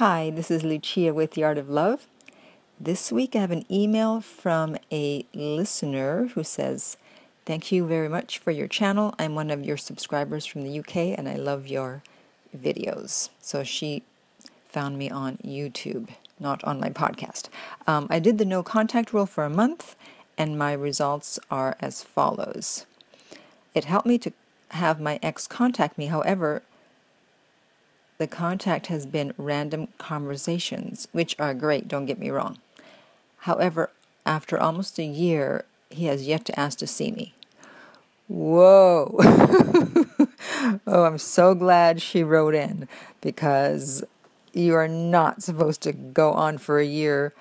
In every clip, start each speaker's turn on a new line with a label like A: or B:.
A: Hi, this is Lucia with The Art of Love. This week I have an email from a listener who says, Thank you very much for your channel. I'm one of your subscribers from the UK and I love your videos. So she found me on YouTube, not on my podcast. Um, I did the no contact rule for a month and my results are as follows. It helped me to have my ex contact me. However, the contact has been random conversations, which are great, don't get me wrong. However, after almost a year, he has yet to ask to see me. Whoa. oh, I'm so glad she wrote in because you are not supposed to go on for a year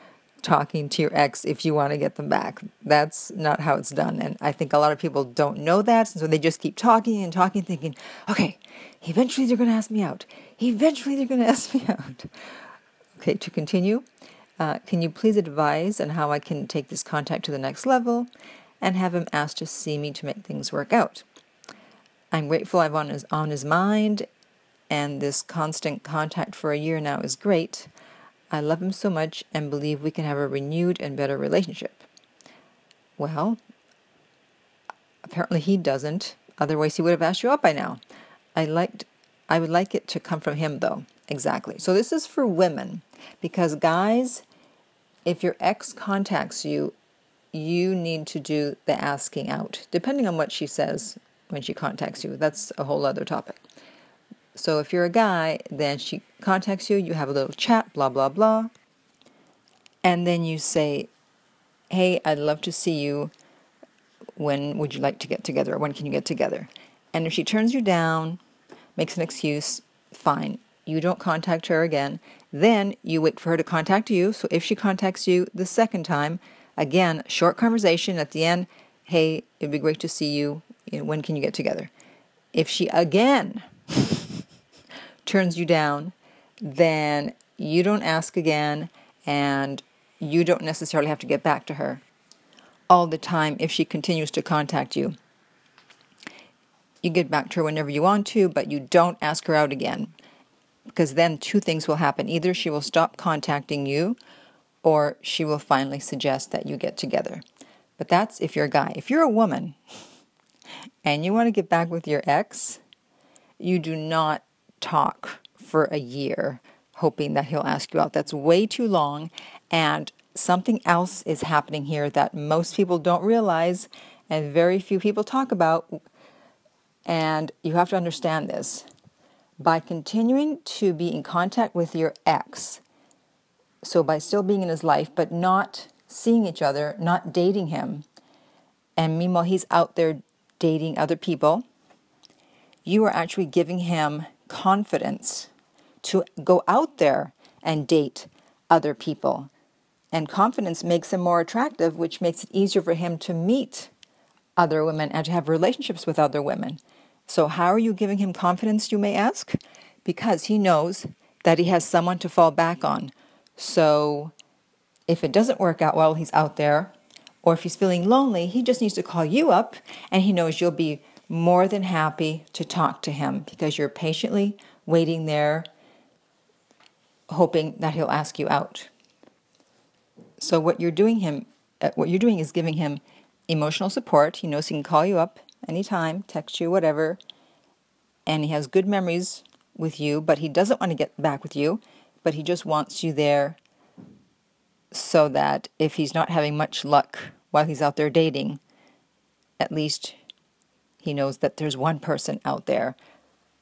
A: talking to your ex if you want to get them back. That's not how it's done. And I think a lot of people don't know that. So they just keep talking and talking, thinking, okay, eventually they're going to ask me out. Eventually they're going to ask me out. Okay, to continue, uh, can you please advise on how I can take this contact to the next level and have him ask to see me to make things work out? I'm grateful I'm on his, on his mind, and this constant contact for a year now is great. I love him so much and believe we can have a renewed and better relationship. Well, apparently he doesn't. Otherwise, he would have asked you out by now. I liked, I would like it to come from him though. Exactly. So this is for women because guys, if your ex contacts you, you need to do the asking out, depending on what she says when she contacts you. That's a whole other topic. So if you're a guy, then she contacts you, you have a little chat, blah, blah, blah. And then you say, Hey, I'd love to see you. When would you like to get together? When can you get together? And if she turns you down, makes an excuse, fine. You don't contact her again. Then you wait for her to contact you. So if she contacts you the second time, again, short conversation at the end. Hey, it'd be great to see you. When can you get together? If she again turns you down, then you don't ask again and you don't necessarily have to get back to her all the time if she continues to contact you. You get back to her whenever you want to, but you don't ask her out again. Because then two things will happen. Either she will stop contacting you, or she will finally suggest that you get together. But that's if you're a guy. If you're a woman and you want to get back with your ex, you do not talk for a year hoping that he'll ask you out. That's way too long. And something else is happening here that most people don't realize and very few people talk about. And you have to understand this. By continuing to be in contact with your ex, so by still being in his life, but not seeing each other, not dating him, and meanwhile he's out there dating other people, you are actually giving him confidence to go out there and date other people. And confidence makes him more attractive, which makes it easier for him to meet other women and to have relationships with other women. So, how are you giving him confidence, you may ask? Because he knows that he has someone to fall back on. So, if it doesn't work out while he's out there, or if he's feeling lonely, he just needs to call you up and he knows you'll be more than happy to talk to him because you're patiently waiting there, hoping that he'll ask you out. So what you're doing him, uh, what you're doing is giving him emotional support. He knows he can call you up anytime, text you, whatever, and he has good memories with you. But he doesn't want to get back with you, but he just wants you there so that if he's not having much luck while he's out there dating, at least he knows that there's one person out there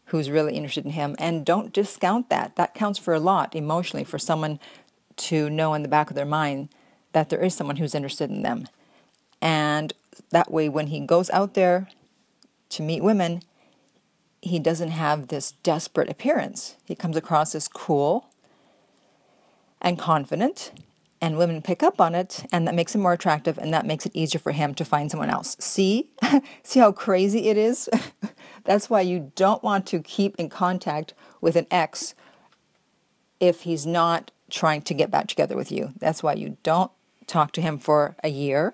A: who's really interested in him. And don't discount that. That counts for a lot emotionally for someone to know in the back of their mind that there is someone who's interested in them. And that way, when he goes out there to meet women, he doesn't have this desperate appearance. He comes across as cool and confident and women pick up on it and that makes him more attractive and that makes it easier for him to find someone else. See? See how crazy it is? That's why you don't want to keep in contact with an ex if he's not trying to get back together with you. That's why you don't talk to him for a year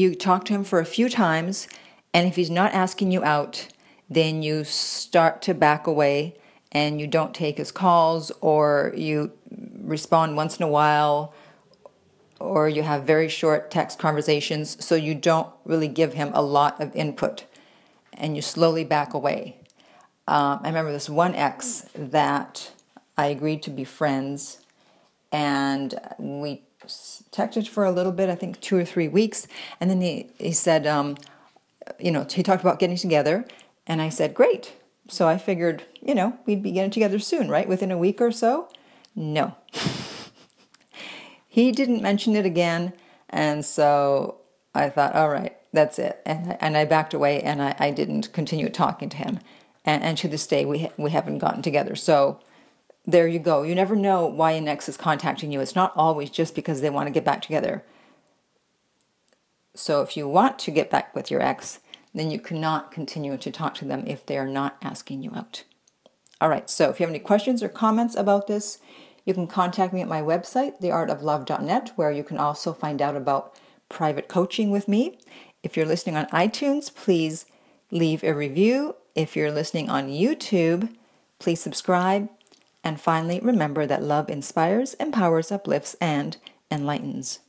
A: you talk to him for a few times and if he's not asking you out then you start to back away and you don't take his calls or you respond once in a while or you have very short text conversations so you don't really give him a lot of input and you slowly back away. Um, I remember this one ex that I agreed to be friends and we texted for a little bit, I think two or three weeks, and then he, he said, um, you know, he talked about getting together, and I said, great. So I figured, you know, we'd be getting together soon, right? Within a week or so. No. he didn't mention it again, and so I thought, all right, that's it. And, and I backed away and I, I didn't continue talking to him. And, and to this day, we, ha- we haven't gotten together. So there you go. You never know why an ex is contacting you. It's not always just because they want to get back together. So if you want to get back with your ex, then you cannot continue to talk to them if they are not asking you out. All right, so if you have any questions or comments about this, you can contact me at my website, theartoflove.net, where you can also find out about private coaching with me. If you're listening on iTunes, please leave a review. If you're listening on YouTube, please subscribe and finally, remember that love inspires, empowers, uplifts, and enlightens.